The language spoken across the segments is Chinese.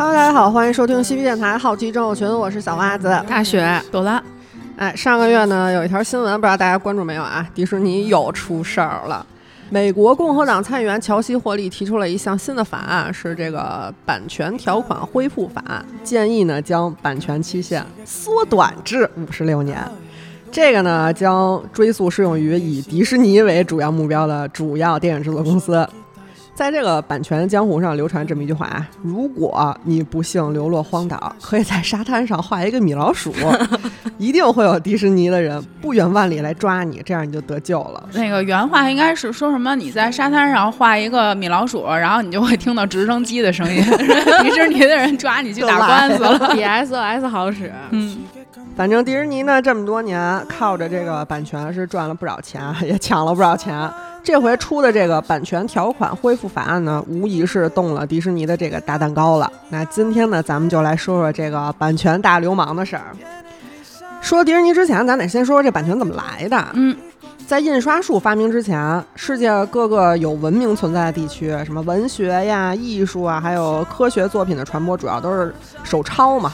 Hello，大家好，欢迎收听西皮电台好奇症友群，我是小袜子。大雪朵拉，哎，上个月呢有一条新闻，不知道大家关注没有啊？迪士尼又出事儿了。美国共和党参议员乔西·霍利提出了一项新的法案，是这个版权条款恢复法案，建议呢将版权期限缩短至五十六年。这个呢将追溯适用于以迪士尼为主要目标的主要电影制作公司。在这个版权江湖上流传这么一句话啊：如果你不幸流落荒岛，可以在沙滩上画一个米老鼠，一定会有迪士尼的人不远万里来抓你，这样你就得救了。那个原话应该是说什么？你在沙滩上画一个米老鼠，然后你就会听到直升机的声音，迪士尼的人抓你去打官司了。比 SOS 好使。嗯，反正迪士尼呢这么多年靠着这个版权是赚了不少钱，也抢了不少钱。这回出的这个版权条款恢复法案呢，无疑是动了迪士尼的这个大蛋糕了。那今天呢，咱们就来说说这个版权大流氓的事儿。说迪士尼之前，咱得先说说这版权怎么来的。嗯，在印刷术发明之前，世界各个有文明存在的地区，什么文学呀、艺术啊，还有科学作品的传播，主要都是手抄嘛。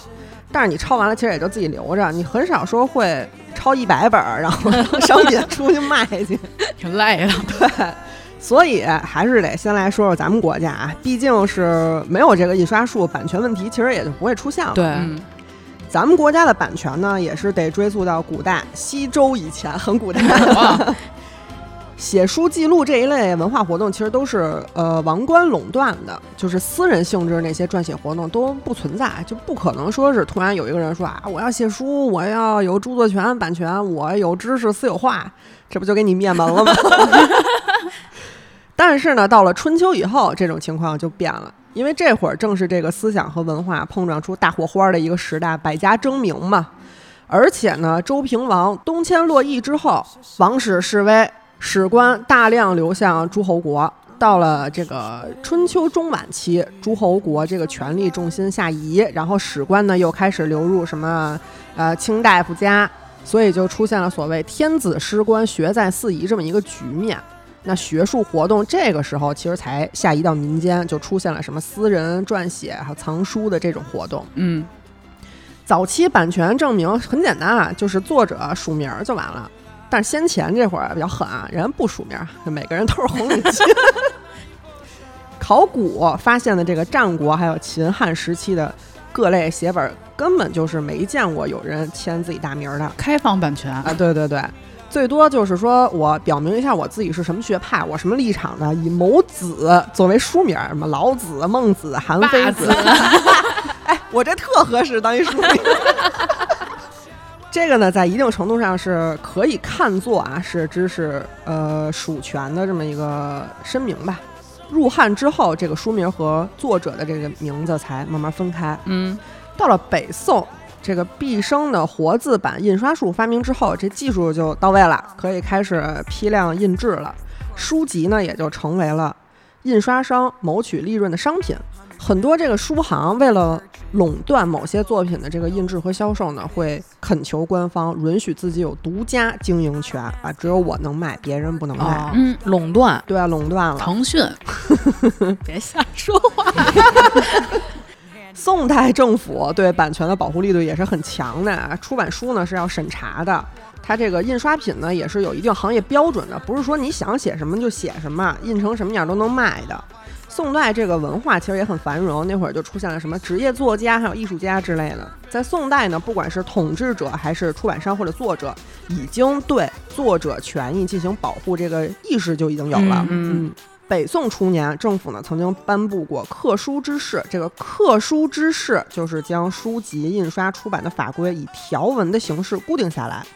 但是你抄完了，其实也就自己留着，你很少说会抄一百本儿，然后商品出去卖去。挺累的。对，所以还是得先来说说咱们国家啊，毕竟是没有这个印刷术，版权问题其实也就不会出现了。对，嗯，咱们国家的版权呢，也是得追溯到古代西周以前，很古代。写书记录这一类文化活动，其实都是呃王冠垄断的，就是私人性质那些撰写活动都不存在，就不可能说是突然有一个人说啊，我要写书，我要有著作权、版权，我有知识私有化，这不就给你灭门了吗？但是呢，到了春秋以后，这种情况就变了，因为这会儿正是这个思想和文化碰撞出大火花的一个时代，百家争鸣嘛。而且呢，周平王东迁洛邑之后，王室示威，史官大量流向诸侯国。到了这个春秋中晚期，诸侯国这个权力重心下移，然后史官呢又开始流入什么呃卿大夫家，所以就出现了所谓天子失官，学在四夷这么一个局面。那学术活动这个时候其实才下移到民间，就出现了什么私人撰写还有藏书的这种活动。嗯，早期版权证明很简单啊，就是作者署名儿就完了。但是先前这会儿比较狠啊，人家不署名就，每个人都是红领巾。考古发现的这个战国还有秦汉时期的各类写本，根本就是没见过有人签自己大名的开放版权。啊！对对对，最多就是说我表明一下我自己是什么学派，我什么立场的，以某子作为书名，什么老子、孟子、韩非子。哎，我这特合适当一书名。这个呢，在一定程度上是可以看作啊是知识呃属权的这么一个声明吧。入汉之后，这个书名和作者的这个名字才慢慢分开。嗯，到了北宋，这个毕生的活字版印刷术发明之后，这技术就到位了，可以开始批量印制了。书籍呢，也就成为了印刷商谋取利润的商品。很多这个书行为了垄断某些作品的这个印制和销售呢，会恳求官方允许自己有独家经营权啊，只有我能卖，别人不能卖。哦，嗯垄断，对啊，垄断了。腾讯，别瞎说话。宋代政府对版权的保护力度也是很强的啊，出版书呢是要审查的，它这个印刷品呢也是有一定行业标准的，不是说你想写什么就写什么，印成什么样都能卖的。宋代这个文化其实也很繁荣，那会儿就出现了什么职业作家，还有艺术家之类的。在宋代呢，不管是统治者还是出版商或者作者，已经对作者权益进行保护，这个意识就已经有了。嗯嗯，北宋初年，政府呢曾经颁布过刻书之事。这个刻书之事就是将书籍印刷出版的法规以条文的形式固定下来，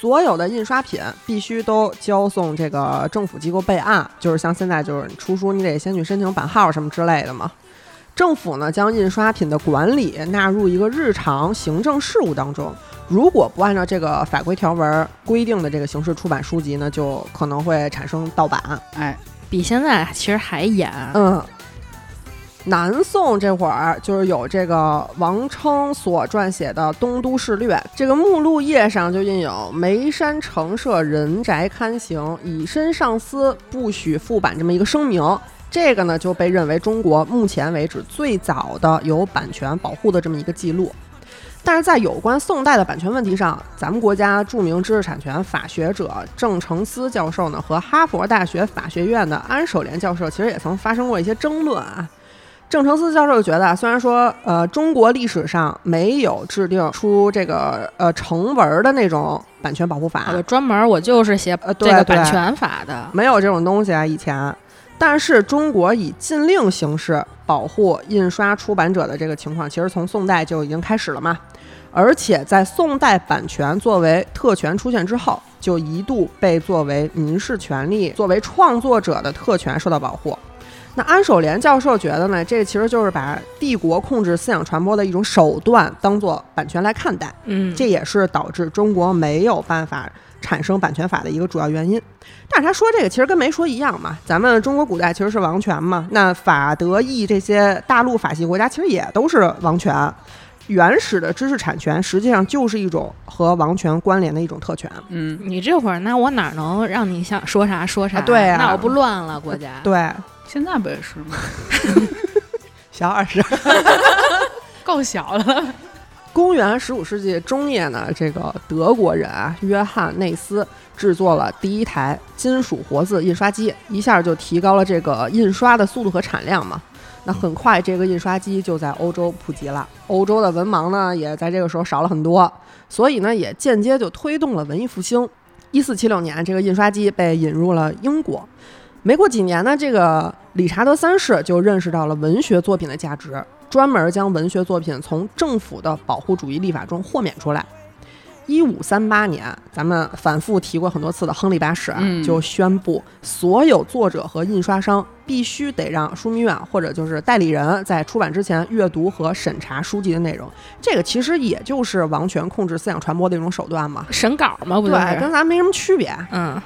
所有的印刷品必须都交送这个政府机构备案，就是像现在就是你出书你得先去申请版号什么之类的嘛。政府呢将印刷品的管理纳入一个日常行政事务当中。如果不按照这个法规条文规定的这个形式出版书籍呢，就可能会产生盗版。哎，比现在其实还严。嗯，南宋这会儿就是有这个王称所撰写的《东都事略》，这个目录页上就印有“眉山城舍人宅刊行，以身上司，不许复版”这么一个声明。这个呢就被认为中国目前为止最早的有版权保护的这么一个记录。但是在有关宋代的版权问题上，咱们国家著名知识产权法学者郑成思教授呢，和哈佛大学法学院的安守廉教授其实也曾发生过一些争论啊。郑成思教授觉得，虽然说呃中国历史上没有制定出这个呃成文的那种版权保护法，我专门我就是写呃对这个版权法的，没有这种东西啊，以前。但是中国以禁令形式保护印刷出版者的这个情况，其实从宋代就已经开始了嘛。而且在宋代版权作为特权出现之后，就一度被作为民事权利，作为创作者的特权受到保护。那安守廉教授觉得呢，这其实就是把帝国控制思想传播的一种手段当做版权来看待。嗯，这也是导致中国没有办法产生版权法的一个主要原因。但是他说这个其实跟没说一样嘛，咱们中国古代其实是王权嘛，那法德意这些大陆法系国家其实也都是王权。原始的知识产权实际上就是一种和王权关联的一种特权。嗯，你这会儿那我哪能让你想说啥说啥？啊对啊那我不乱了国家。对，现在不也是吗？小二十。够小了。公元十五世纪中叶呢，这个德国人啊，约翰内斯制作了第一台金属活字印刷机，一下就提高了这个印刷的速度和产量嘛。那很快，这个印刷机就在欧洲普及了，欧洲的文盲呢，也在这个时候少了很多，所以呢，也间接就推动了文艺复兴。一四七六年，这个印刷机被引入了英国。没过几年呢，这个理查德三世就认识到了文学作品的价值，专门将文学作品从政府的保护主义立法中豁免出来。一五三八年，咱们反复提过很多次的亨利八世啊，嗯就宣布所有作者和印刷商必须得让枢密院或者就是代理人在出版之前阅读和审查书籍的内容。这个其实也就是王权控制思想传播的一种手段嘛，审稿嘛，不就对，跟？咱没什么区别。嗯，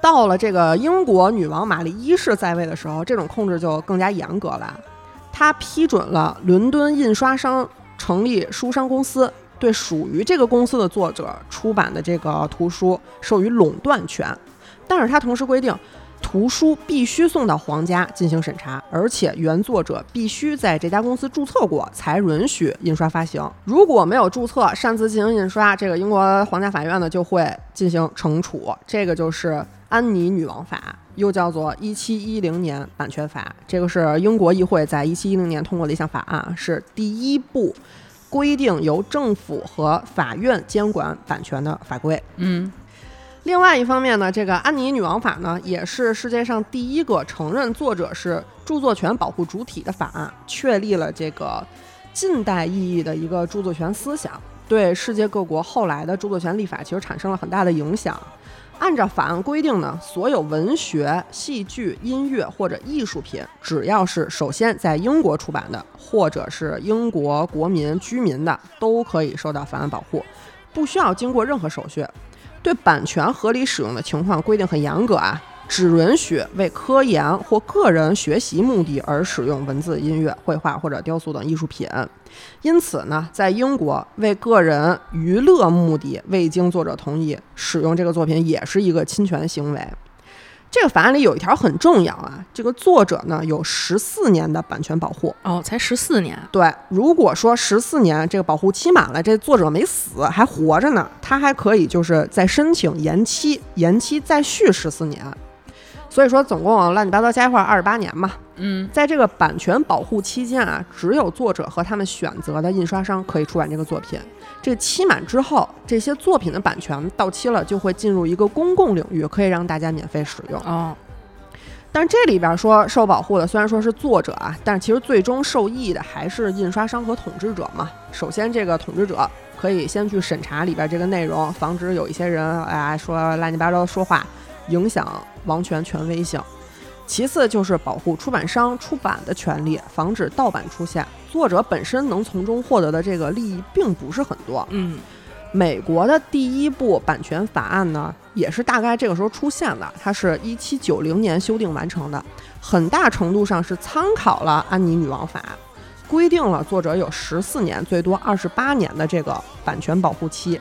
到了这个英国女王玛丽一世在位的时候，这种控制就更加严格了。她批准了伦敦印刷商成立书商公司，对属于这个公司的作者出版的这个图书授予垄断权。但是她同时规定，图书必须送到皇家进行审查，而且原作者必须在这家公司注册过，才允许印刷发行。如果没有注册，擅自进行印刷，这个英国皇家法院呢就会进行惩处。这个就是安妮女王法，又叫做一七一零年版权法。这个是英国议会在一七一零年通过的一项法案，是第一部规定由政府和法院监管版权的法规。嗯，另外一方面呢，这个安妮女王法呢，也是世界上第一个承认作者是著作权保护主体的法案，确立了这个近代意义的一个著作权思想，对世界各国后来的著作权立法其实产生了很大的影响。按照法案规定呢，所有文学、戏剧、音乐或者艺术品，只要是首先在英国出版的，或者是英国国民居民的，都可以受到法案保护，不需要经过任何手续。对版权合理使用的情况规定很严格啊，只允许为科研或个人学习目的而使用文字、音乐、绘画或者雕塑等艺术品。因此呢，在英国为个人娱乐目的未经作者同意使用这个作品，也是一个侵权行为。这个法案里有一条很重要啊，这个作者呢有十四年的版权保护。哦，才十四年，对，如果说十四年这个保护期满了，这作者没死还活着呢，他还可以就是再申请延期，延期再续十四年。所以说，总共乱七八糟加一块二十八年嘛。嗯，在这个版权保护期间啊，只有作者和他们选择的印刷商可以出版这个作品。这个期满之后，这些作品的版权到期了，就会进入一个公共领域，可以让大家免费使用。哦，但是这里边说受保护的虽然说是作者啊，但是其实最终受益的还是印刷商和统治者嘛。首先，这个统治者可以先去审查里边这个内容，防止有一些人哎说乱七八糟说话，影响王权权威性。其次就是保护出版商出版的权利，防止盗版出现。作者本身能从中获得的这个利益并不是很多。嗯，美国的第一部版权法案呢，也是大概这个时候出现的，它是一七九零年修订完成的，很大程度上是参考了安妮女王法，规定了作者有十四年，最多二十八年的这个版权保护期。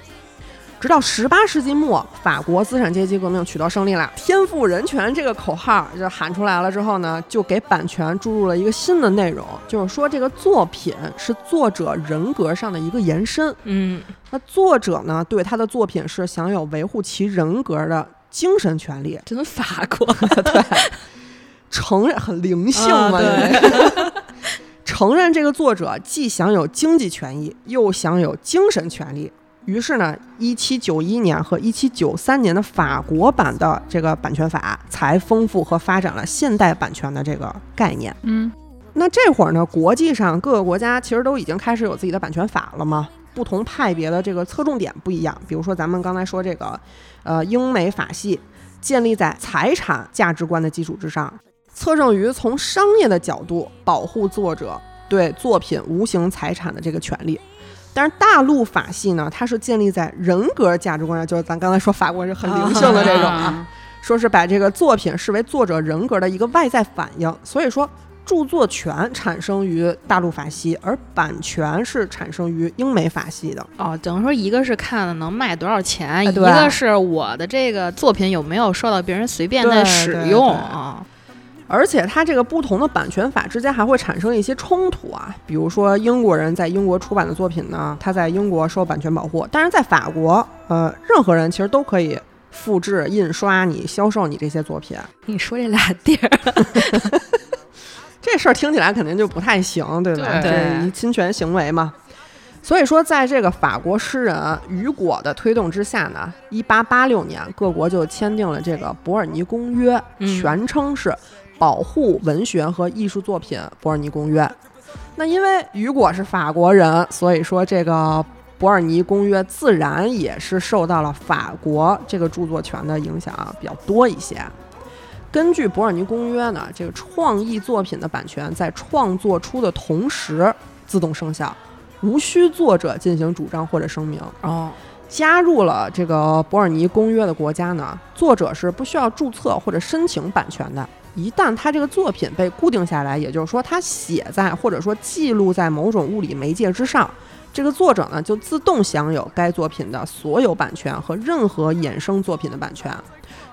直到十八世纪末，法国资产阶级革命取得胜利了，天赋人权这个口号就喊出来了之后呢，就给版权注入了一个新的内容，就是说这个作品是作者人格上的一个延伸。嗯，那作者呢，对他的作品是享有维护其人格的精神权利，真法国，对，承认很灵性嘛，啊对 承认这个作者既享有经济权益，又享有精神权利。于是呢，一七九一年和一七九三年的法国版的这个版权法才丰富和发展了现代版权的这个概念。嗯，那这会儿呢，国际上各个国家其实都已经开始有自己的版权法了嘛。不同派别的这个侧重点不一样，比如说咱们刚才说这个，呃，英美法系建立在财产价值观的基础之上，侧重于从商业的角度保护作者对作品无形财产的这个权利。但是大陆法系呢，它是建立在人格价值观上，就是咱刚才说法国是很灵性的这种啊，说是把这个作品视为作者人格的一个外在反应，所以说著作权产生于大陆法系，而版权是产生于英美法系的。哦，等于说一个是看了能卖多少钱，一个是我的这个作品有没有受到别人随便的对使对对用啊？而且它这个不同的版权法之间还会产生一些冲突啊，比如说英国人在英国出版的作品呢，他在英国受版权保护，但是在法国，呃，任何人其实都可以复制、印刷你、销售你这些作品。你说这俩地儿，这事儿听起来肯定就不太行，对吧？对这是侵权行为嘛。所以说，在这个法国诗人雨果的推动之下呢，一八八六年各国就签订了这个《伯尔尼公约》，嗯全称是《保护文学和艺术作品伯尔尼公约》。那因为雨果是法国人，所以说这个《伯尔尼公约》自然也是受到了法国这个著作权的影响比较多一些。根据《伯尔尼公约》呢，这个创意作品的版权在创作出的同时自动生效，无需作者进行主张或者声明。哦，加入了这个伯尔尼公约的国家呢，作者是不需要注册或者申请版权的。一旦他这个作品被固定下来，也就是说他写在或者说记录在某种物理媒介之上，这个作者呢就自动享有该作品的所有版权和任何衍生作品的版权，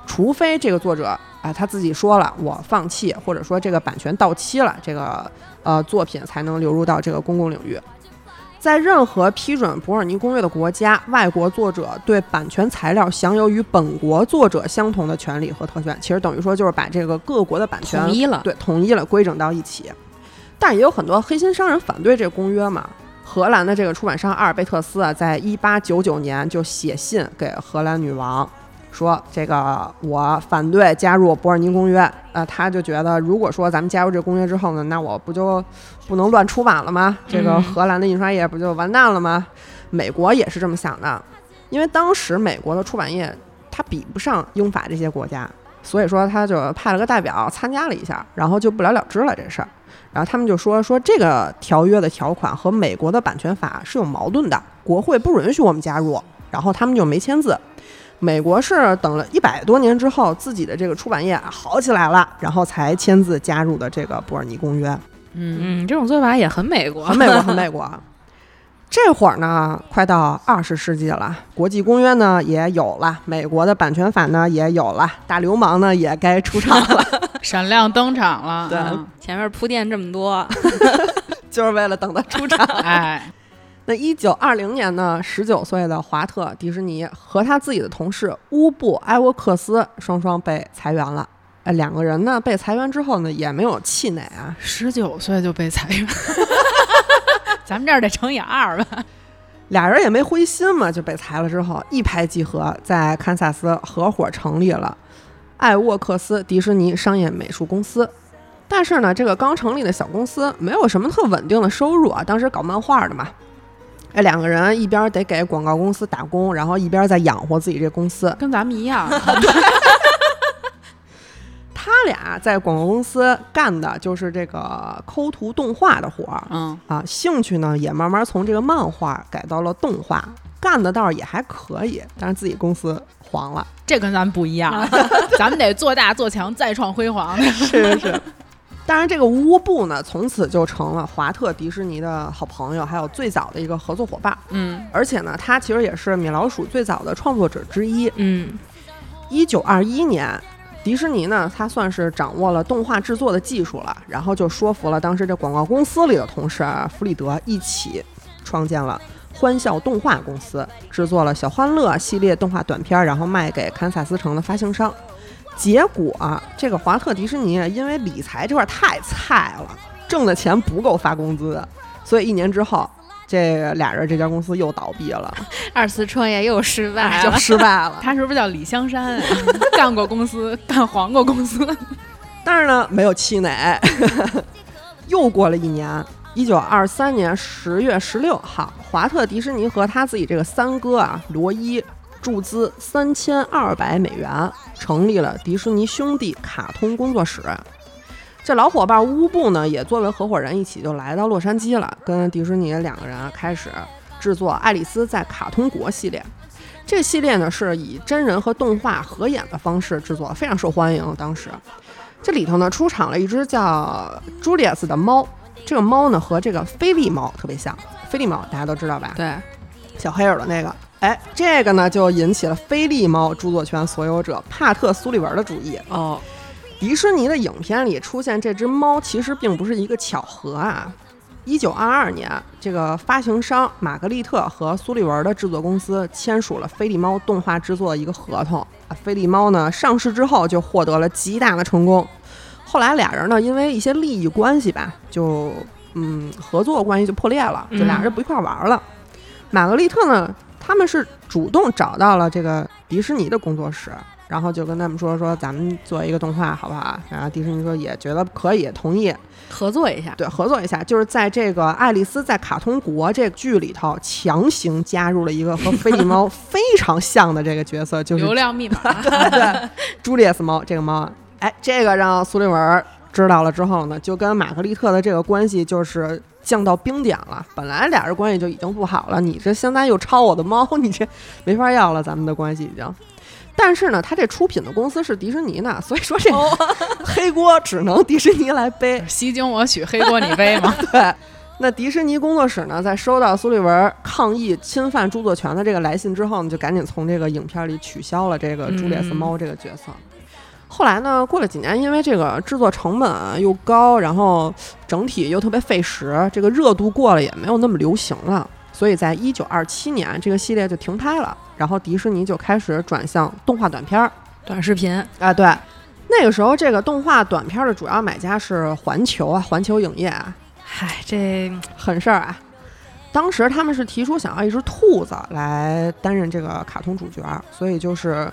除非这个作者啊他自己说了我放弃，或者说这个版权到期了，这个呃作品才能流入到这个公共领域。在任何批准伯尔尼公约的国家，外国作者对版权材料享有与本国作者相同的权利和特权。其实等于说就是把这个各国的版权统一了，对统一了，规整到一起。但也有很多黑心商人反对这个公约嘛。荷兰的这个出版商阿尔贝特斯啊，在一八九九年就写信给荷兰女王，说这个我反对加入伯尔尼公约。呃，他就觉得，如果说咱们加入这公约之后呢，那我不就不能乱出版了吗？这个荷兰的印刷业不就完蛋了吗？美国也是这么想的，因为当时美国的出版业它比不上英法这些国家，所以说他就派了个代表参加了一下，然后就不了了之了这事儿。然后他们就说说这个条约的条款和美国的版权法是有矛盾的，国会不允许我们加入，然后他们就没签字。美国是等了一百多年之后，自己的这个出版业好起来了，然后才签字加入的这个伯尔尼公约。嗯，嗯，这种做法也很美国，很美国，很美 国。这会儿呢，快到二十世纪了，国际公约呢也有了，美国的版权法呢也有了，大流氓呢也该出场了，闪亮登场了。对嗯前面铺垫这么多，就是为了等他出场。哎，那一九二零年呢，十九岁的华特·迪士尼和他自己的同事乌布·埃沃克斯双双被裁员了。哎，两个人呢被裁员之后呢，也没有气馁啊，十九岁就被裁员，咱们这儿得乘以二吧？俩人也没灰心嘛，就被裁了之后一拍即合，在堪萨斯合伙成立了艾沃克斯迪士尼商业美术公司。但是呢，这个刚成立的小公司没有什么特稳定的收入啊，当时搞漫画的嘛。哎，两个人一边得给广告公司打工，然后一边在养活自己这公司。跟咱们一样。他俩在广告公司干的就是这个抠图动画的活儿嗯，啊，兴趣呢也慢慢从这个漫画改到了动画，干的倒是也还可以，但是自己公司黄了。这跟咱们不一样，咱们得做大做强，再创辉煌。是是是。当然，这个乌布呢，从此就成了华特迪士尼的好朋友，还有最早的一个合作伙伴。嗯而且呢，他其实也是米老鼠最早的创作者之一。嗯一九二一年，迪士尼呢，他算是掌握了动画制作的技术了，然后就说服了当时这广告公司里的同事啊，弗里德一起创建了欢笑动画公司，制作了小欢乐系列动画短片，然后卖给堪萨斯城的发行商。结果、啊、这个华特迪士尼因为理财这块太菜了，挣的钱不够发工资，所以一年之后，这个俩人这家公司又倒闭了，二次创业又失败就了。失败了。他是不是叫李香山啊？干过公司，干黄过公司。但是呢，没有气馁。又过了一年，一九二三年十月十六号，华特迪士尼和他自己这个三哥啊罗伊注资三千二百美元，成立了迪士尼兄弟卡通工作室。这老伙伴乌布呢，也作为合伙人一起就来到洛杉矶了，跟迪士尼两个人啊开始制作《爱丽丝在卡通国》系列。这系列呢是以真人和动画合演的方式制作，非常受欢迎。当时这里头呢出场了一只叫朱利亚斯的猫，这个猫呢和这个菲利猫特别像，菲利猫大家都知道吧？对，小黑耳朵那个。哎，这个呢就引起了菲利猫著作权所有者帕特·苏利文的注意。哦，迪士尼的影片里出现这只猫，其实并不是一个巧合啊。一九二二年，这个发行商玛格丽特和苏利文的制作公司签署了菲利猫动画制作的一个合同。啊，菲利猫呢上市之后就获得了极大的成功。后来俩人呢因为一些利益关系吧，就嗯合作关系就破裂了，就俩人不一块玩了。玛格丽特呢，他们是主动找到了这个迪士尼的工作室，然后就跟他们说说咱们做一个动画好不好？然后迪士尼说也觉得可以，同意，合作一下。对，合作一下，就是在这个《爱丽丝在卡通国》这个剧里头强行加入了一个和菲利猫 非常像的这个角色，就是流量密码，对，朱丽叶斯猫这个猫，哎，这个让苏利文知道了之后呢，就跟玛格丽特的这个关系就是降到冰点了。本来俩人关系就已经不好了，你这现在又抄我的猫，你这没法要了，咱们的关系已经。但是呢，他这出品的公司是迪士尼呢，所以说这 黑锅只能迪士尼来背。西京我取，黑锅你背嘛。对，那迪士尼工作室呢，在收到苏利文抗议侵犯著作权的这个来信之后呢，就赶紧从这个影片里取消了这个朱丽叶斯猫这个角色。后来呢，过了几年，因为这个制作成本啊又高，然后整体又特别费时，这个热度过了也没有那么流行了，所以在一九二七年这个系列就停拍了，然后迪士尼就开始转向动画短片儿。短视频，啊，对，那个时候这个动画短片的主要买家是环球啊，环球影业啊，嗨，这狠事儿啊！当时他们是提出想要一只兔子来担任这个卡通主角，所以就是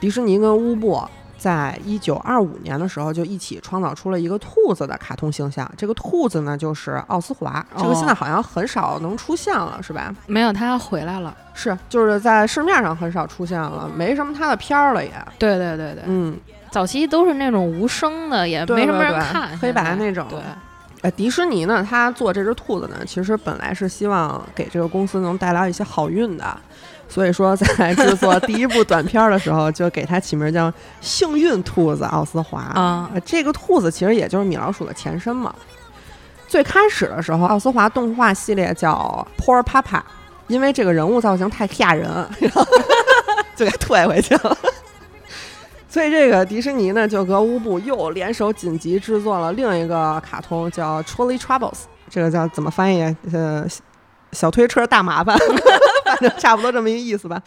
迪士尼跟乌布在一九二五年的时候就一起创造出了一个兔子的卡通形象。这个兔子呢就是奥斯华，这个现在好像很少能出现了，是吧？没有他要回来了。是，就是在市面上很少出现了，没什么他的片儿了也。对对对对，嗯，早期都是那种无声的，也没什么对对人看，黑白那种对，呃，迪士尼呢，它做这只兔子呢，其实本来是希望给这个公司能带来一些好运的，所以说在制作第一部短片儿的时候，就给它起名叫“幸运兔子奥斯华”啊呃这个兔子其实也就是米老鼠的前身嘛。最开始的时候，奥斯华动画系列叫 Poor Papa，因为这个人物造型太吓人，然 后就给退回去了。所以这个迪士尼呢，就和乌布又联手紧急制作了另一个卡通，叫《Trolley Troubles》。这个叫怎么翻译？呃，小推车大麻烦，反正差不多这么一意思吧。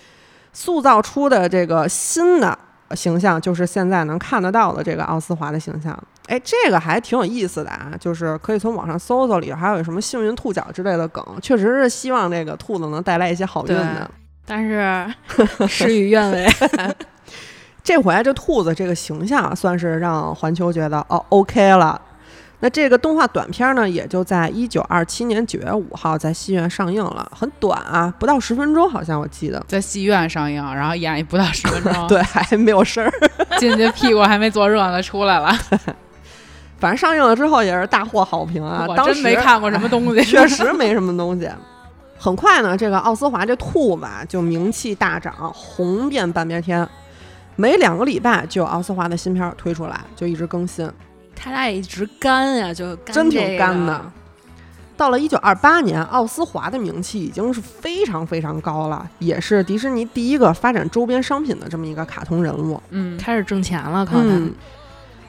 塑造出的这个新的形象，就是现在能看得到的这个奥斯华的形象。哎，这个还挺有意思的啊，就是可以从网上搜搜里头还有什么幸运兔脚之类的梗，确实是希望这个兔子能带来一些好运的。但是事与愿违。这回这兔子这个形象算是让环球觉得哦 OK 了。那这个动画短片呢，也就在一九二七年九月五号在戏院上映了，很短啊，不到十分钟，好像我记得。在戏院上映，然后演一不到十分钟，对，还没有声儿。进去屁股还没坐热呢，出来了。反正上映了之后也是大获好评啊。我真没看过什么东西，确实没什么东西。很快呢，这个奥斯华这兔子啊就名气大涨，红遍半边天。每两个礼拜就有奥斯华的新片儿推出来，就一直更新。他俩也一直干呀，就干真挺干的。到了一九二八年，奥斯华的名气已经是非常非常高了，也是迪士尼第一个发展周边商品的这么一个卡通人物。嗯，开始挣钱了，可能。嗯，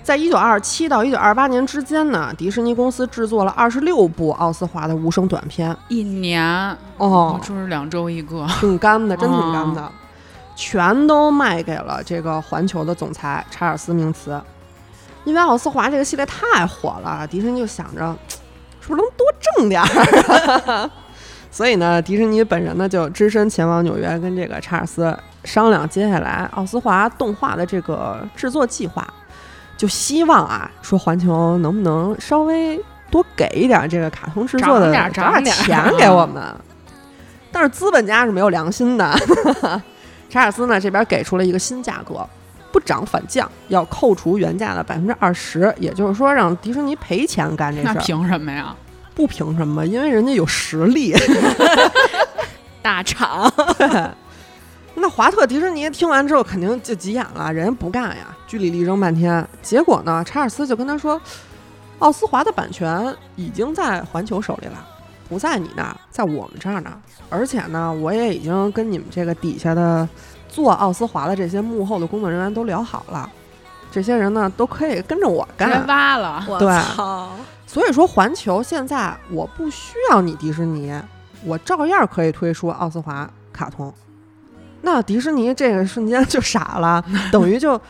在一九二七到一九二八年之间呢，迪士尼公司制作了二十六部奥斯华的无声短片。一年哦，就是两周一个，挺干的，真挺干的，全都卖给了这个环球的总裁查尔斯·明茨。因为奥斯华这个系列太火了，迪士尼就想着是不是能多挣点儿，所以呢，迪士尼本人呢就只身前往纽约跟这个查尔斯商量接下来奥斯华动画的这个制作计划，就希望啊说环球能不能稍微多给一点这个卡通制作的涨点点钱 给我们。但是资本家是没有良心的，查尔斯呢这边给出了一个新价格，不涨反降，要扣除原价的百分之二十，也就是说让迪士尼赔钱干这事儿。凭什么呀？不凭什么，因为人家有实力。大厂，那华特迪士尼听完之后肯定就急眼了，人家不干呀，据理力争半天。结果呢，查尔斯就跟他说，奥斯华的版权已经在环球手里了，不在你那儿，在我们这儿呢。而且呢，我也已经跟你们这个底下的做奥斯华的这些幕后的工作人员都聊好了，这些人呢都可以跟着我干。挖了，我对操！所以说，环球现在我不需要你迪士尼，我照样可以推出奥斯华卡通。那迪士尼这个瞬间就傻了，等于就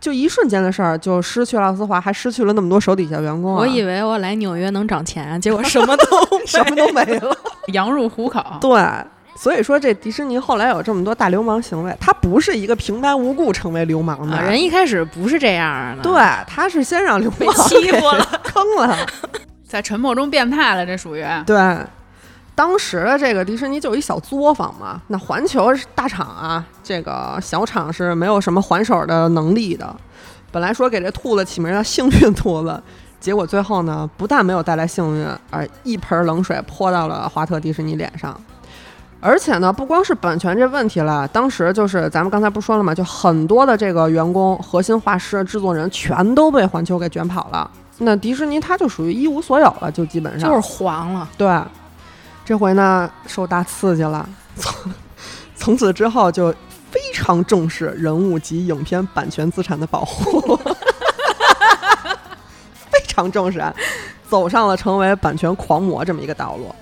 就一瞬间的事儿，就失去了奥斯华，还失去了那么多手底下员工、啊。我以为我来纽约能涨钱，结果什么都 什么都没了。羊入虎口。对，所以说这迪士尼后来有这么多大流氓行为，他不是一个平白无故成为流氓的。啊人一开始不是这样的，对，他是先让流被氓 欺负了，坑了。在沉默中变态了，这属于对，当时的这个迪士尼就有一小作坊嘛，那环球是大厂啊，这个小厂是没有什么还手的能力的。本来说给这兔子起名叫幸运兔子，结果最后呢，不但没有带来幸运，而一盆冷水泼到了华特迪士尼脸上。而且呢，不光是版权这问题了，当时就是咱们刚才不是说了嘛？就很多的这个员工、核心画师、制作人全都被环球给卷跑了。那迪士尼它就属于一无所有了，就基本上就是黄了。对，这回呢受大刺激了，从 从此之后就非常重视人物及影片版权资产的保护，非常重视，走上了成为版权狂魔这么一个道路。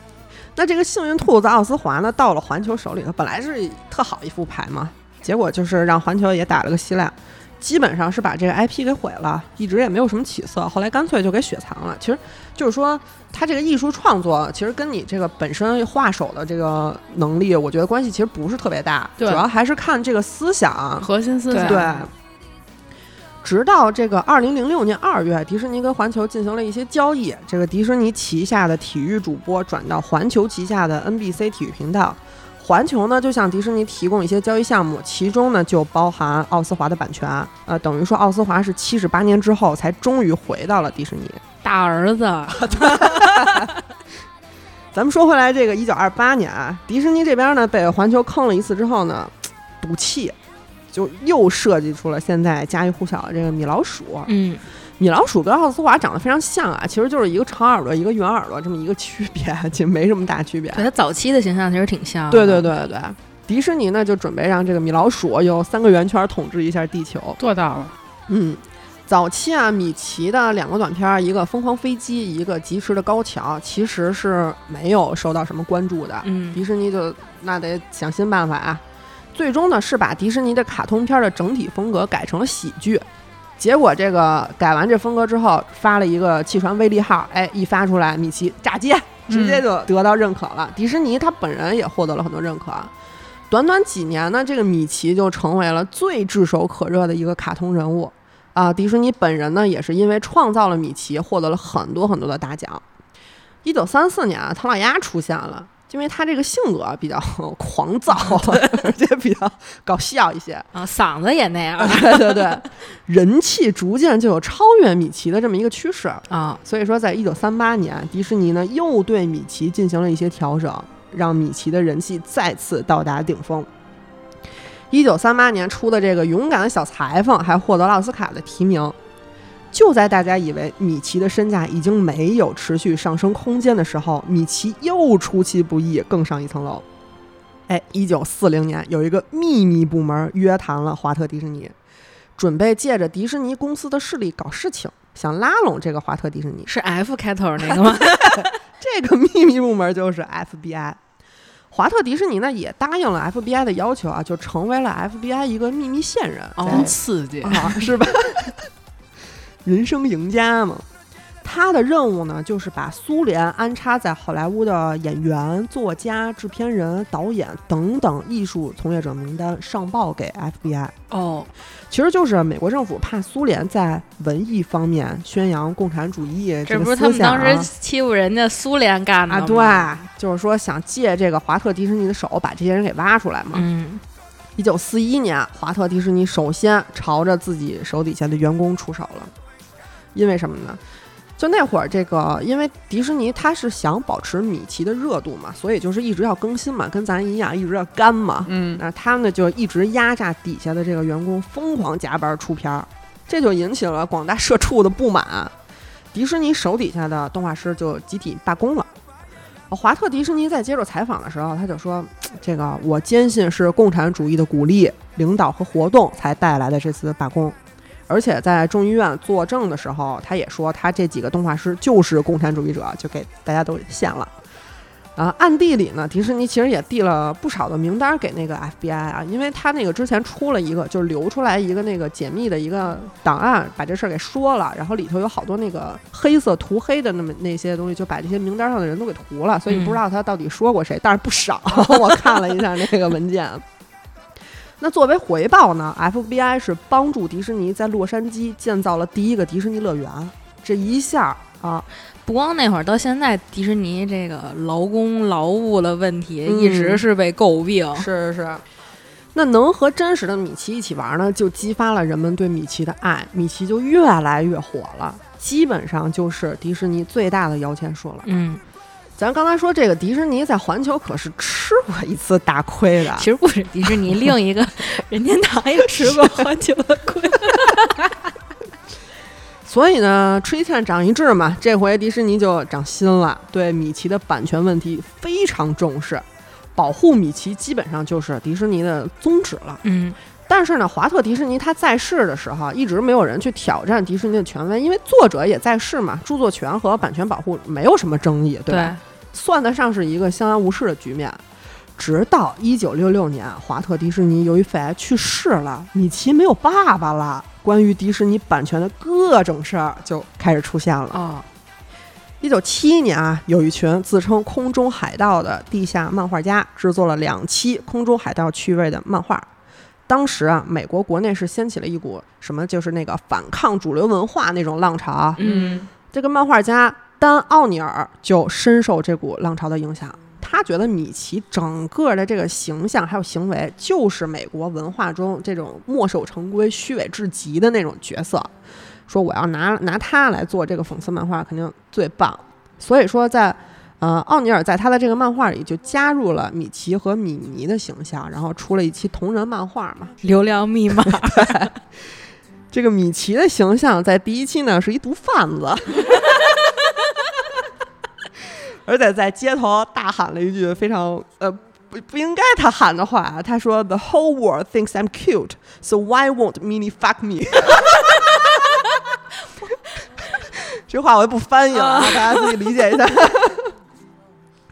那这个幸运兔子奥斯华呢，到了环球手里头，本来是特好一副牌嘛，结果就是让环球也打了个稀烂。基本上是把这个 IP 给毁了，一直也没有什么起色，后来干脆就给雪藏了。其实就是说，他这个艺术创作其实跟你这个本身画手的这个能力，我觉得关系其实不是特别大，主要还是看这个思想。核心思想。对，直到这个二零零六年二月，迪士尼跟环球进行了一些交易，这个迪士尼旗下的体育主播转到环球旗下的 NBC 体育频道。环球呢就向迪士尼提供一些交易项目，其中呢就包含奥斯华的版权，呃，等于说奥斯华是七十八年之后才终于回到了迪士尼。大儿子，咱们说回来，这个一九二八年啊，迪士尼这边呢被环球坑了一次之后呢，赌气，就又设计出了现在家喻户晓的这个米老鼠。嗯，米老鼠跟奥斯华长得非常像啊，其实就是一个长耳朵，一个圆耳朵这么一个区别，其实没什么大区别。对它早期的形象其实挺像。对对对对对，迪士尼呢就准备让这个米老鼠有三个圆圈统治一下地球。做到了。嗯，早期啊，米奇的两个短片儿，一个《疯狂飞机》，一个《疾驰的高桥》，其实是没有受到什么关注的。嗯，迪士尼就那得想新办法啊。最终呢，是把迪士尼的卡通片的整体风格改成了喜剧。结果这个改完这风格之后，发了一个汽船威力号，哎，一发出来，米奇炸街，直接就得到认可了。迪士尼他本人也获得了很多认可。短短几年呢，这个米奇就成为了最炙手可热的一个卡通人物啊！迪士尼本人呢，也是因为创造了米奇，获得了很多很多的大奖。一九三四年啊，唐老鸭出现了，因为他这个性格比较 狂躁，而且比较搞笑一些，啊，嗓子也那样对对对，人气逐渐就有超越米奇的这么一个趋势。啊。所以说，在一九三八年，迪士尼呢又对米奇进行了一些调整，让米奇的人气再次到达顶峰。一九三八年出的这个《勇敢的小裁缝》还获得了奥斯卡的提名。就在大家以为米奇的身价已经没有持续上升空间的时候，米奇又出其不意，更上一层楼。哎，一九四零年，有一个秘密部门约谈了华特迪士尼，准备借着迪士尼公司的势力搞事情，想拉拢这个华特迪士尼。是 F 开头那个吗？这个秘密部门就是 FBI。华特迪士尼呢也答应了 FBI 的要求啊，就成为了 FBI 一个秘密线人，哦真刺激！啊，是吧？人生赢家嘛。他的任务呢，就是把苏联安插在好莱坞的演员、作家、制片人、导演等等艺术从业者名单上报给 FBI。哦，其实就是美国政府怕苏联在文艺方面宣扬共产主义个这不是他们当时欺负人家苏联干的啊，吗？对，就是说想借这个华特迪士尼的手把这些人给挖出来嘛。嗯，一九四一年，华特迪士尼首先朝着自己手底下的员工出手了，因为什么呢？就那会儿，这个因为迪士尼它是想保持米奇的热度嘛，所以就是一直要更新嘛，跟咱一样，一直要干嘛。嗯，那他们呢就一直压榨底下的这个员工，疯狂加班出片儿，这就引起了广大社畜的不满。迪士尼手底下的动画师就集体罢工了。华特迪士尼在接受采访的时候，他就说：“ 这个我坚信是共产主义的鼓励、领导和活动才带来的这次罢工。”而且在众议院作证的时候，他也说他这几个动画师就是共产主义者，就给大家都献了。啊，暗地里呢，迪士尼其实也递了不少的名单给那个 FBI 啊，因为他那个之前出了一个，就是流出来一个那个解密的一个档案，把这事儿给说了，然后里头有好多那个黑色涂黑的那么那些东西，就把这些名单上的人都给涂了，所以不知道他到底说过谁，但是不少，我看了一下那个文件。那作为回报呢，FBI 是帮助迪士尼在洛杉矶建造了第一个迪士尼乐园，这一下啊，不光那会儿，到现在迪士尼这个劳工劳务的问题嗯一直是被诟病。是是是。那能和真实的米奇一起玩呢，就激发了人们对米奇的爱，米奇就越来越火了，基本上就是迪士尼最大的摇钱树了。嗯，咱刚才说这个迪士尼在环球可是吃过一次大亏的，其实不止迪士尼，另一个任天堂也吃过环球的亏。所以呢，吃一堑长一智嘛，这回迪士尼就长心了，对米奇的版权问题非常重视，保护米奇基本上就是迪士尼的宗旨了。嗯，但是呢，华特迪士尼他在世的时候，一直没有人去挑战迪士尼的权威，因为作者也在世嘛，著作权和版权保护没有什么争议，对吧？算得上是一个相安无事的局面。直到一九六六年，华特迪士尼由于肺癌去世了，米奇没有爸爸了，关于迪士尼版权的各种事儿就开始出现了。哦，一九七一年啊，有一群自称“空中海盗”的地下漫画家制作了两期《空中海盗》趣味的漫画。当时啊，美国国内是掀起了一股什么，就是那个反抗主流文化那种浪潮。嗯，这个漫画家丹·奥尼尔就深受这股浪潮的影响。他觉得米奇整个的这个形象还有行为，就是美国文化中这种墨守成规、虚伪至极的那种角色。说我要拿拿他来做这个讽刺漫画，肯定最棒。所以说在，呃，奥尼尔在他的这个漫画里就加入了米奇和米妮的形象，然后出了一期同人漫画嘛。流量密码。这个米奇的形象在第一期呢是一毒贩子，而且在街头大喊了一句非常呃不不应该他喊的话，他说：“The whole world thinks I'm cute, so why won't Minnie fuck me？” 这话我就不翻译了，啊，大家自己理解一下。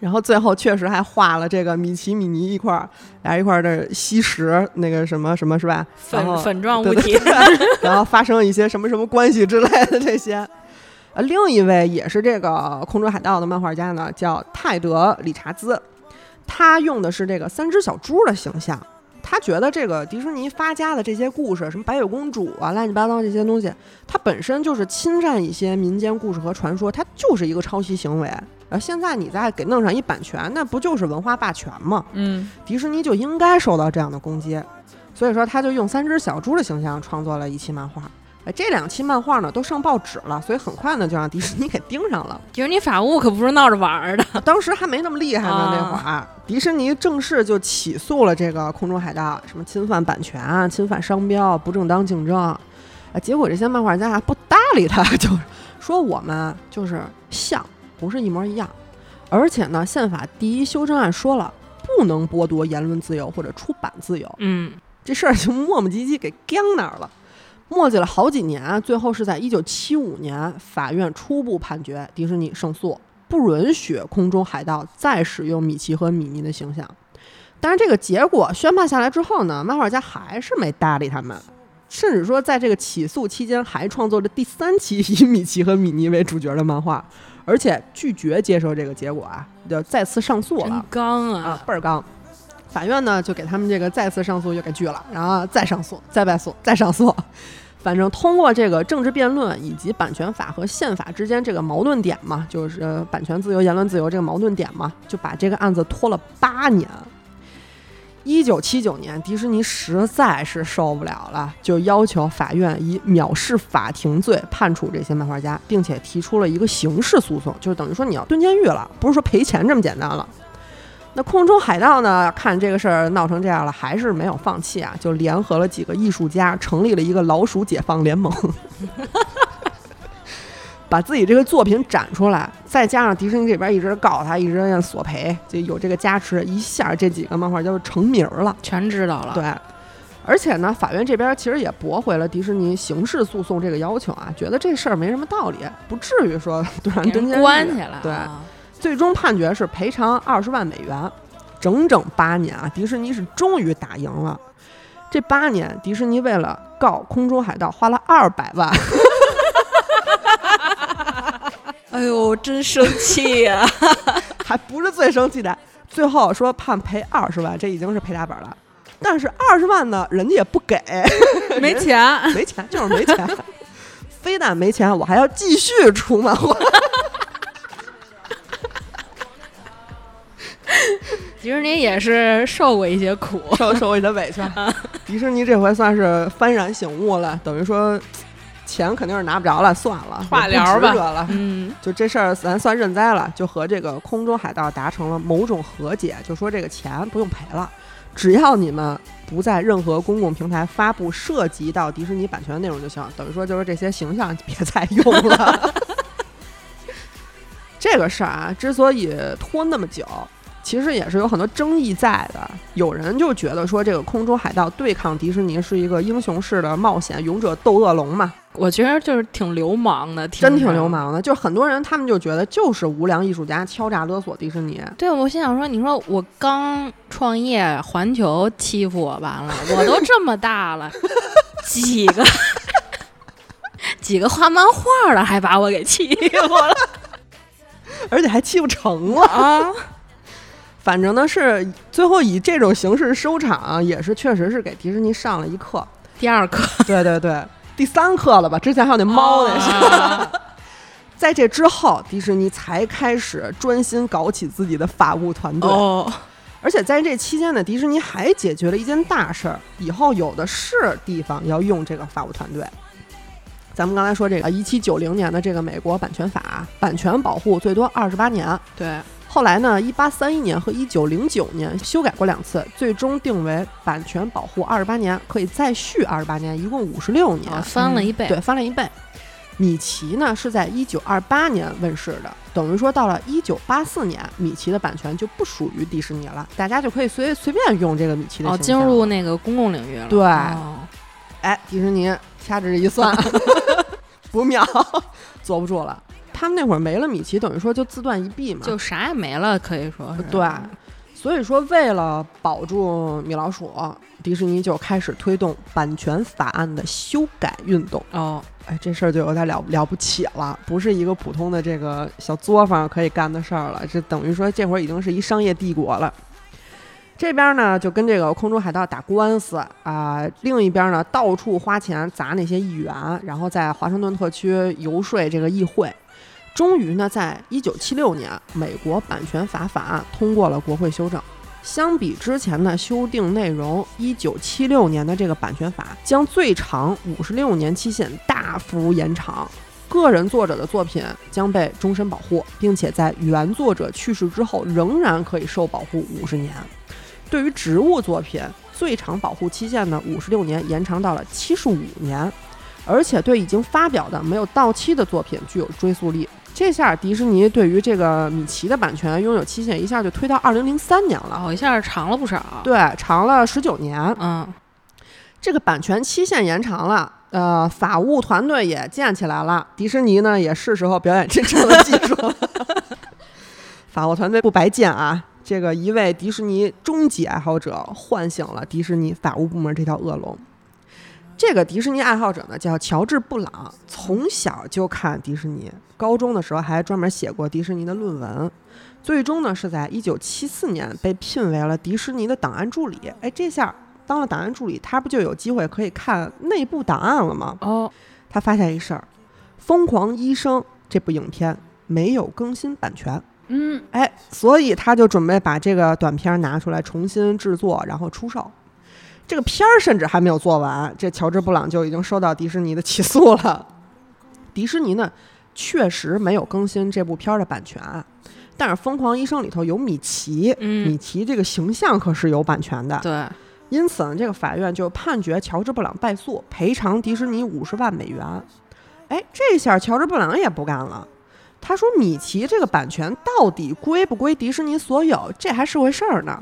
然后最后确实还画了这个米奇、米妮一块儿，俩一块儿的吸食那个什么什么是吧？粉粉状物体。对然后发生一些什么什么关系之类的这些。呃，另一位也是这个空中海盗的漫画家呢，叫泰德·理查兹，他用的是这个三只小猪的形象。他觉得这个迪士尼发家的这些故事，什么白雪公主啊、乱七八糟这些东西，它本身就是侵占一些民间故事和传说，它就是一个抄袭行为。而现在你再给弄上一版权，那不就是文化霸权吗？嗯，迪士尼就应该受到这样的攻击，所以说他就用三只小猪的形象创作了一期漫画。哎，这两期漫画呢都上报纸了，所以很快呢就让迪士尼给盯上了。迪士尼法务可不是闹着玩儿的。当时还没那么厉害呢，啊那会儿迪士尼正式就起诉了这个空中海盗，什么侵犯版权啊、侵犯商标、不正当竞争。啊，结果这些漫画家还不搭理他，就说我们就是像，不是一模一样。而且呢，宪法第一修正案说了，不能剥夺言论自由或者出版自由。嗯，这事儿就磨磨唧唧给僵那儿了，磨叽了好几年，最后是在一九七五年，法院初步判决迪士尼胜诉，不允许空中海盗再使用米奇和米妮的形象。但是这个结果宣判下来之后呢，漫画家还是没搭理他们，甚至说在这个起诉期间还创作了第三期 以米奇和米妮为主角的漫画，而且拒绝接受这个结果啊，就再次上诉了。刚啊啊，，倍儿刚。法院呢就给他们这个再次上诉又给拒了，然后再上诉，再败诉，再上诉。反正通过这个政治辩论以及版权法和宪法之间这个矛盾点嘛，就是版权自由、言论自由这个矛盾点嘛，就把这个案子拖了八年。一九七九年，迪士尼实在是受不了了，就要求法院以藐视法庭罪判处这些漫画家，并且提出了一个刑事诉讼，就是等于说你要蹲监狱了，不是说赔钱这么简单了。那空中海盗呢？看这个事儿闹成这样了，还是没有放弃啊，就联合了几个艺术家，成立了一个老鼠解放联盟，把自己这个作品展出来，再加上迪士尼这边一直告他，一直要索赔，就有这个加持，一下这几个漫画就成名了。全知道了。对，而且呢，法院这边其实也驳回了迪士尼刑事诉讼这个要求啊，觉得这事儿没什么道理，不至于说让人给人蹲监。关起来。对啊最终判决是赔偿二十万美元，整整八年啊！迪士尼是终于打赢了。这八年，迪士尼为了告空中海盗花了二百万，哎呦，真生气呀！还不是最生气的。最后说判赔二十万，这已经是赔大本了。但是二十万呢，人家也不给，没钱，没钱就是没钱。非但没钱，我还要继续出漫画。迪士尼也是受过一些苦。受受过一些委屈。迪士尼这回算是幡然醒悟了，等于说钱肯定是拿不着了，算了，化疗吧了。嗯，就这事儿咱算认栽了，就和这个空中海盗达成了某种和解，就说这个钱不用赔了，只要你们不在任何公共平台发布涉及到迪士尼版权的内容就行。等于说就是这些形象 别再用了。这个事儿啊，之所以拖那么久，其实也是有很多争议在的。有人就觉得说，这个空中海盗对抗迪士尼是一个英雄式的冒险，勇者斗恶龙嘛，我觉得就是挺流氓的，真挺流。氓的。就是很多人他们就觉得就是无良艺术家敲诈勒索迪士尼，对，我心想说，你说我刚创业，环球欺负我完了，我都这么大了，几个 几个画漫画的还把我给欺负了 而且还欺负成了。啊！反正呢是最后以这种形式收场，也是确实是给迪士尼上了一课。第二课 对对对，第三课了吧？之前还有那猫那是。啊 在这之后，迪士尼才开始专心搞起自己的法务团队。哦，而且在这期间呢，迪士尼还解决了一件大事儿，以后有的是地方要用这个法务团队。咱们刚才说这个一七九零年的这个美国版权法，版权保护最多二十八年。对，后来呢，一八三一年和一九零九年修改过两次，最终定为版权保护二十八年，可以再续二十八年，一共五十六年，啊，翻了一倍。对，翻了一倍。米奇呢是在一九二八年问世的，等于说到了一九八四年，米奇的版权就不属于迪士尼了，大家就可以随随便用这个米奇的哦，形象进入那个公共领域了。对哦哎，迪士尼掐指一算，不妙，坐不住了。他们那会儿没了米奇，等于说就自断一臂嘛，就啥也没了，可以说是。对，所以说为了保住米老鼠，迪士尼就开始推动版权法案的修改运动。哦，哎，这事儿就有点了了不起了，不是一个普通的这个小作坊可以干的事儿了，这等于说这会儿已经是一商业帝国了。这边呢就跟这个空中海盗打官司啊、另一边呢到处花钱砸那些议员，然后在华盛顿特区游说这个议会。终于呢，在一九七六年，美国版权法法案通过了国会修正。相比之前的修订内容，一九七六年的这个版权法将最长五十六年期限大幅延长，个人作者的作品将被终身保护，并且在原作者去世之后仍然可以受保护五十年。对于植物作品，最长保护期限呢五十六年延长到了七十五年。而且对已经发表的没有到期的作品具有追溯力。这下迪士尼对于这个米奇的版权拥有期限一下就推到二零零三年了，哦，一下长了不少。对，长了十九年。嗯，这个版权期限延长了，呃，法务团队也建起来了，迪士尼呢也是时候表演真正的技术了。法务团队不白建啊，这个一位迪士尼终极爱好者唤醒了迪士尼法务部门这条恶龙。这个迪士尼爱好者呢叫乔治·布朗，从小就看迪士尼，高中的时候还专门写过迪士尼的论文，最终呢是在一九七四年被聘为了迪士尼的档案助理。哎，这下当了档案助理，他不就有机会可以看内部档案了吗？哦，他发现一事儿，《疯狂医生》这部影片没有更新版权，嗯，哎，所以他就准备把这个短片拿出来重新制作，然后出售。这个片儿甚至还没有做完，这乔治·布朗就已经收到迪士尼的起诉了。迪士尼呢，确实没有更新这部片儿的版权，但是《疯狂医生》里头有米奇，嗯米奇这个形象可是有版权的。对，因此呢，这个法院就判决乔治·布朗败诉，赔偿迪士尼五十万美元。哎，这下乔治·布朗也不干了，他说：“米奇这个版权到底归不归迪士尼所有，这还是回事儿呢。”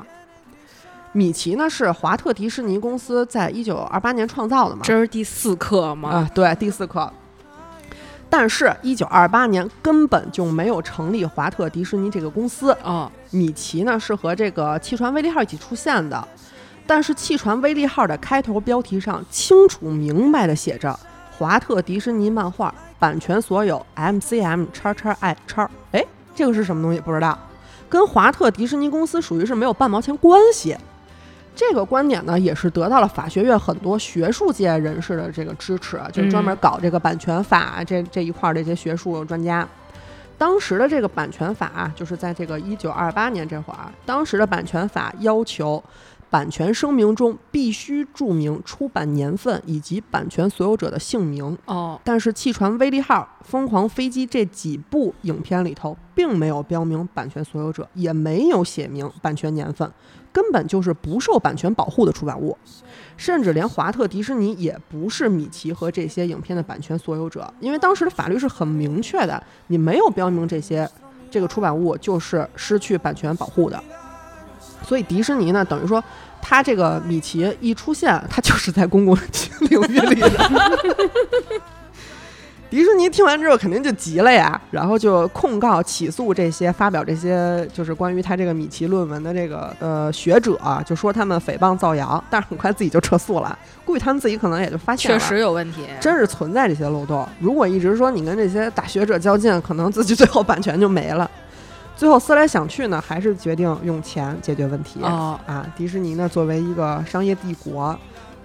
米奇呢是华特迪士尼公司在一九二八年创造的嘛，这是第四课吗？啊，对，第四课。但是，一九二八年根本就没有成立华特迪士尼这个公司，哦，米奇呢是和这个汽船威利号一起出现的，但是汽船威利号的开头标题上清楚明白的写着“华特迪士尼漫画版权所有 MCM 叉叉 I 叉”，哎，这个是什么东西？不知道，跟华特迪士尼公司属于是没有半毛钱关系。这个观点呢，也是得到了法学院很多学术界人士的这个支持，就是专门搞这个版权法这这一块儿的这些学术专家。当时的这个版权法啊，就是在这个一九二八年这会儿，当时的版权法要求版权声明中必须注明出版年份以及版权所有者的姓名。哦，但是《气船威利号》《疯狂飞机》这几部影片里头，并没有标明版权所有者，也没有写明版权年份，根本就是不受版权保护的出版物。甚至连华特迪士尼也不是米奇和这些影片的版权所有者，因为当时的法律是很明确的，你没有标明这些这个出版物就是失去版权保护的。所以迪士尼呢，等于说他这个米奇一出现，他就是在公共领域里的。迪士尼听完之后肯定就急了呀，然后就控告、起诉这些发表这些就是关于他这个米奇论文的这个呃学者、就说他们诽谤造谣，但是很快自己就撤诉了。估计他们自己可能也就发现了，确实有问题。真是存在这些漏洞。如果一直说你跟这些大学者较劲，可能自己最后版权就没了。最后思来想去呢，还是决定用钱解决问题。哦，啊，迪士尼呢作为一个商业帝国，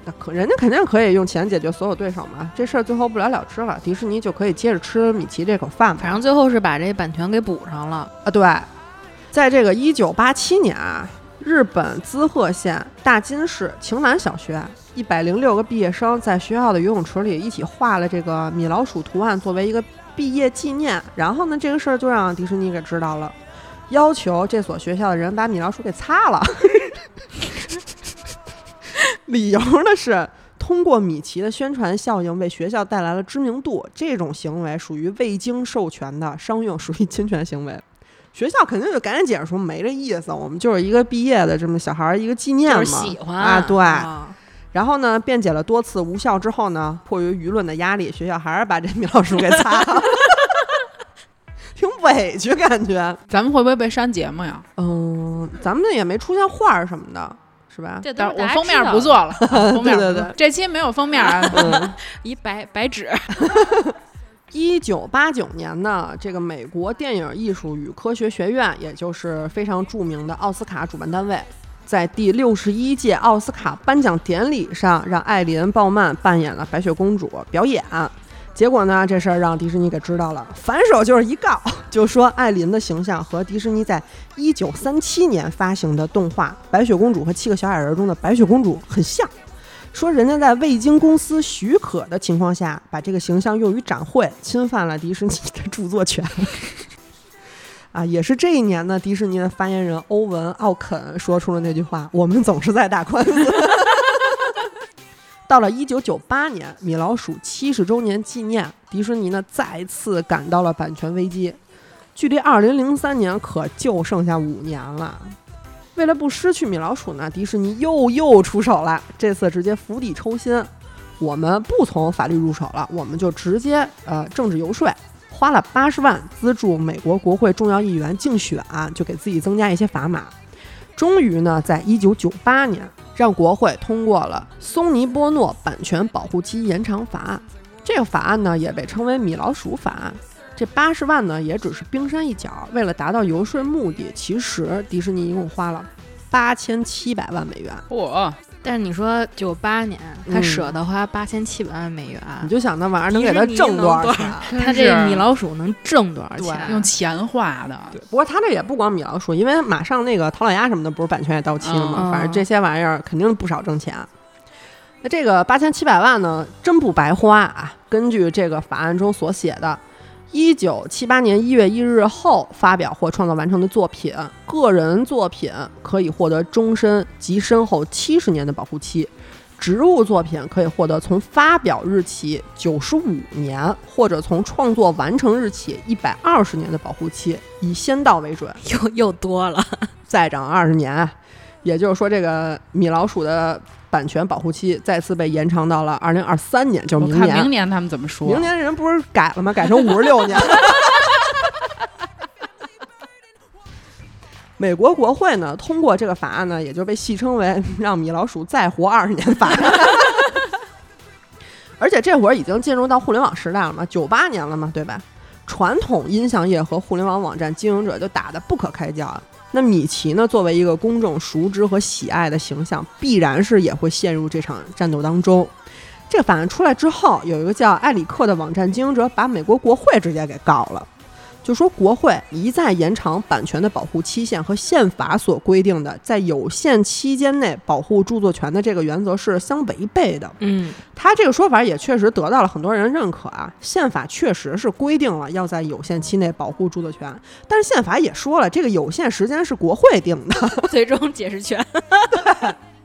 那可人家肯定可以用钱解决所有对手嘛。这事儿最后不了了之了，迪士尼就可以接着吃米奇这口饭嘛。反正最后是把这版权给补上了。啊，对，在这个一九八七年啊，日本滋贺县大津市晴南小学一百零六个毕业生在学校的游泳池里一起画了这个米老鼠图案作为一个毕业纪念。然后呢，这个事儿就让迪士尼给知道了，要求这所学校的人把米老鼠给擦了。理由呢是通过米奇的宣传效应为学校带来了知名度，这种行为属于未经授权的商用，属于侵权行为。学校肯定就赶紧解释说没这意思，我们就是一个毕业的这么小孩儿一个纪念嘛，就是喜欢啊，对。啊然后呢，辩解了多次无效之后呢，迫于舆论的压力，学校还是把这米老鼠给擦了，挺委屈感觉。咱们会不会被删节目呀？嗯，咱们也没出现画儿什么的，是吧？这我封面不做了，封面对对对这期没有封面啊。嗯。一白白纸。一九八九年呢，这个美国电影艺术与科学学院，也就是非常著名的奥斯卡主办单位，在第六十一届奥斯卡颁奖典礼上，让艾琳·鲍曼扮演了白雪公主表演。结果呢，这事儿让迪士尼给知道了，反手就是一告，就说艾琳的形象和迪士尼在一九三七年发行的动画《白雪公主和七个小矮人》中的白雪公主很像。说人家在未经公司许可的情况下，把这个形象用于展会，侵犯了迪士尼的著作权。啊，也是这一年呢，迪士尼的发言人欧文·奥肯说出了那句话：“我们总是在打官司。”到了一九九八年，米老鼠七十周年纪念，迪士尼呢再次感到了版权危机。距离二零零三年可就剩下五年了。为了不失去米老鼠呢，迪士尼又又出手了，这次直接釜底抽薪，我们不从法律入手了，我们就直接呃政治游说，花了八十万资助美国国会重要议员竞选，就给自己增加一些砝码。终于呢，在一九九八年。让国会通过了松尼波诺版权保护期延长法案，这个法案呢也被称为米老鼠法案。这八十万呢也只是冰山一角，为了达到游说目的，其实迪士尼一共花了八千七百万美元。嚯！但是你说九八年他舍得花八千七百万美元，你就想那玩意儿能给他挣多少钱？他这米老鼠能挣多少钱？用钱花的。对，不过他这也不光米老鼠，因为马上那个唐老鸭什么的不是版权也到期了吗？反正这些玩意儿肯定不少挣钱。那这个八千七百万呢，真不白花啊！根据这个法案中所写的。一九七八年一月一日后发表或创作完成的作品，个人作品可以获得终身及身后七十年的保护期；植物作品可以获得从发表日起九十五年，或者从创作完成日起一百二十年的保护期，以先到为准。又又多了，再涨二十年，也就是说，这个米老鼠的。版权保护期再次被延长到了二零二三年，就是明年。明年他们怎么说？明年人不是改了吗？改成五十六年。美国国会呢通过这个法案呢，也就被戏称为让米老鼠再活二十年法案。而且这会儿已经进入到互联网时代了嘛，九八年了嘛，对吧？传统音像业和互联网网站经营者就打得不可开交。那米奇呢？作为一个公众熟知和喜爱的形象，必然是也会陷入这场战斗当中。这个法案出来之后，有一个叫埃里克的网站经营者把美国国会直接给告了。就说国会一再延长版权的保护期限和宪法所规定的在有限期间内保护著作权的这个原则是相违背的。嗯，他这个说法也确实得到了很多人认可啊。宪法确实是规定了要在有限期内保护著作权，但是宪法也说了，这个有限时间是国会定的，最终解释权。对。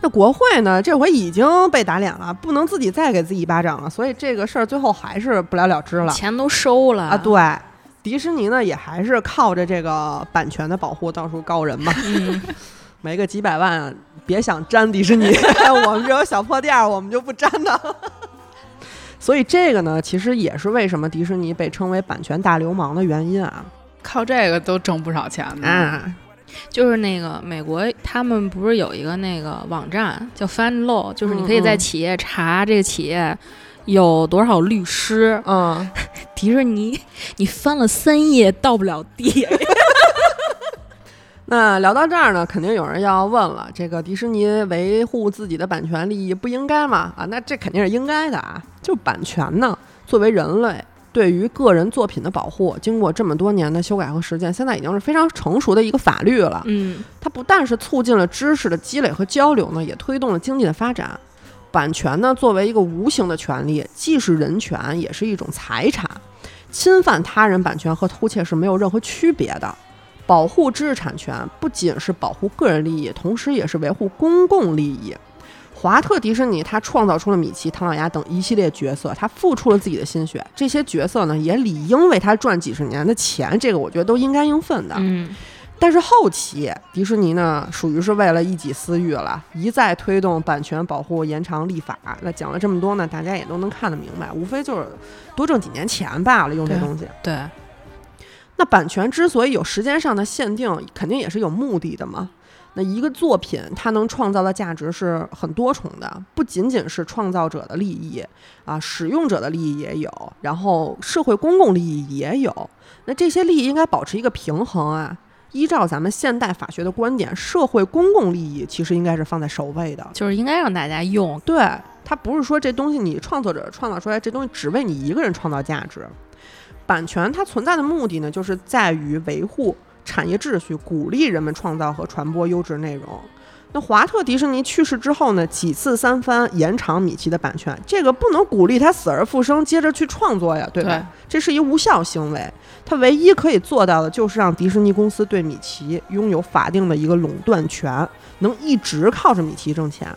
那国会呢？这回已经被打脸了，不能自己再给自己一巴掌了，所以这个事儿最后还是不了了之了。钱都收了啊！对，迪士尼呢也还是靠着这个版权的保护到处告人嘛。嗯，没个几百万，别想沾迪士尼，我们这种小破店儿，我们就不沾的。所以这个呢，其实也是为什么迪士尼被称为版权大流氓的原因啊！靠这个都挣不少钱呢。就是那个美国，他们不是有一个那个网站叫 Find Law，就是你可以在企业查这个企业有多少律师。嗯，迪士尼，你翻了三页到不了地。那聊到这儿呢，肯定有人要问了：这个迪士尼维护自己的版权利益不应该吗？啊，那这肯定是应该的啊。就版权呢，作为人类。对于个人作品的保护，经过这么多年的修改和实践，现在已经是非常成熟的一个法律了。嗯，它不但是促进了知识的积累和交流呢，也推动了经济的发展。版权呢，作为一个无形的权利，既是人权，也是一种财产。侵犯他人版权和偷窃是没有任何区别的。保护知识产权不仅是保护个人利益，同时也是维护公共利益。华特迪士尼他创造出了米奇、唐老鸭等一系列角色，他付出了自己的心血，这些角色呢也理应为他赚几十年的钱，这个我觉得都应该应分的。嗯，但是后期迪士尼呢，属于是为了一己私欲了，一再推动版权保护延长立法。那讲了这么多呢，大家也都能看得明白，无非就是多挣几年钱罢了，用这东西。对。那版权之所以有时间上的限定，肯定也是有目的的嘛。那一个作品，它能创造的价值是很多重的，不仅仅是创造者的利益啊，使用者的利益也有，然后社会公共利益也有。那这些利益应该保持一个平衡啊。依照咱们现代法学的观点，社会公共利益其实应该是放在首位的，就是应该让大家用。对，它不是说这东西你创作者创造出来，这东西只为你一个人创造价值。版权它存在的目的呢，就是在于维护。产业秩序鼓励人们创造和传播优质内容。那华特迪士尼去世之后呢，几次三番延长米奇的版权，这个不能鼓励他死而复生，接着去创作呀，对吧？这是一无效行为。他唯一可以做到的就是让迪士尼公司对米奇拥有法定的一个垄断权，能一直靠着米奇挣钱。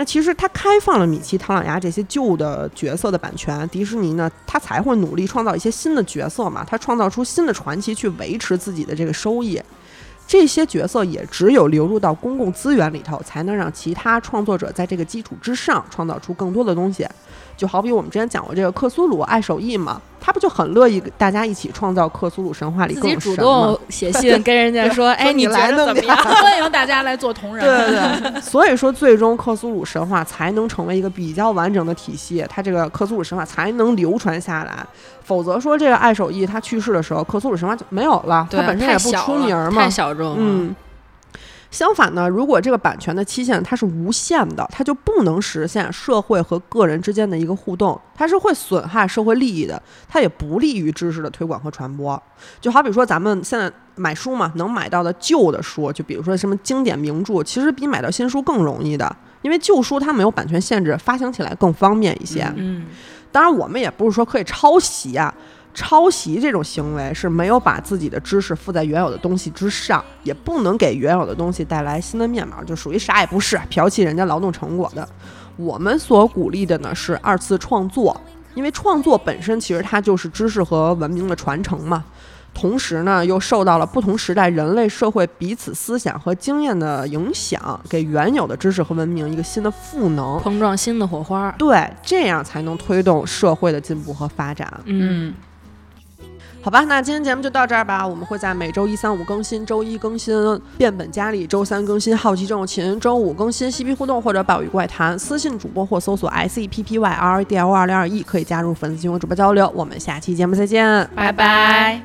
那其实他开放了米奇、唐老鸭这些旧的角色的版权，迪士尼呢，他才会努力创造一些新的角色嘛，他创造出新的传奇去维持自己的这个收益。这些角色也只有流入到公共资源里头，才能让其他创作者在这个基础之上创造出更多的东西。就好比我们之前讲过这个克苏鲁爱手艺嘛，他不就很乐意大家一起创造克苏鲁神话里自己主动写信跟人家说，哎，你来怎么样？欢迎大家来做同人。对对对，所以说最终克苏鲁神话才能成为一个比较完整的体系，它这个克苏鲁神话才能流传下来。否则说这个爱手艺他去世的时候，克苏鲁神话就没有了，对它本身也不出名嘛太。小众。嗯。相反呢，如果这个版权的期限它是无限的，它就不能实现社会和个人之间的一个互动，它是会损害社会利益的，它也不利于知识的推广和传播。就好比说咱们现在买书嘛，能买到的旧的书，就比如说什么经典名著，其实比买到新书更容易的，因为旧书它没有版权限制，发行起来更方便一些。嗯，当然，我们也不是说可以抄袭啊，抄袭这种行为是没有把自己的知识附在原有的东西之上，也不能给原有的东西带来新的面貌，就属于啥也不是，剽窃人家劳动成果的。我们所鼓励的呢是二次创作，因为创作本身其实它就是知识和文明的传承嘛。同时呢，又受到了不同时代人类社会彼此思想和经验的影响，给原有的知识和文明一个新的赋能。碰撞新的火花。对，这样才能推动社会的进步和发展。嗯，好吧，那今天节目就到这儿吧。我们会在每周一、三、五更新，周一更新变本加厉，周三更新好奇症友群，周五更新嬉皮互动或者宝语怪谈。私信主播或搜索 S E P P Y R D L 二零二一，可以加入粉丝群和主播交流。我们下期节目再见。拜拜。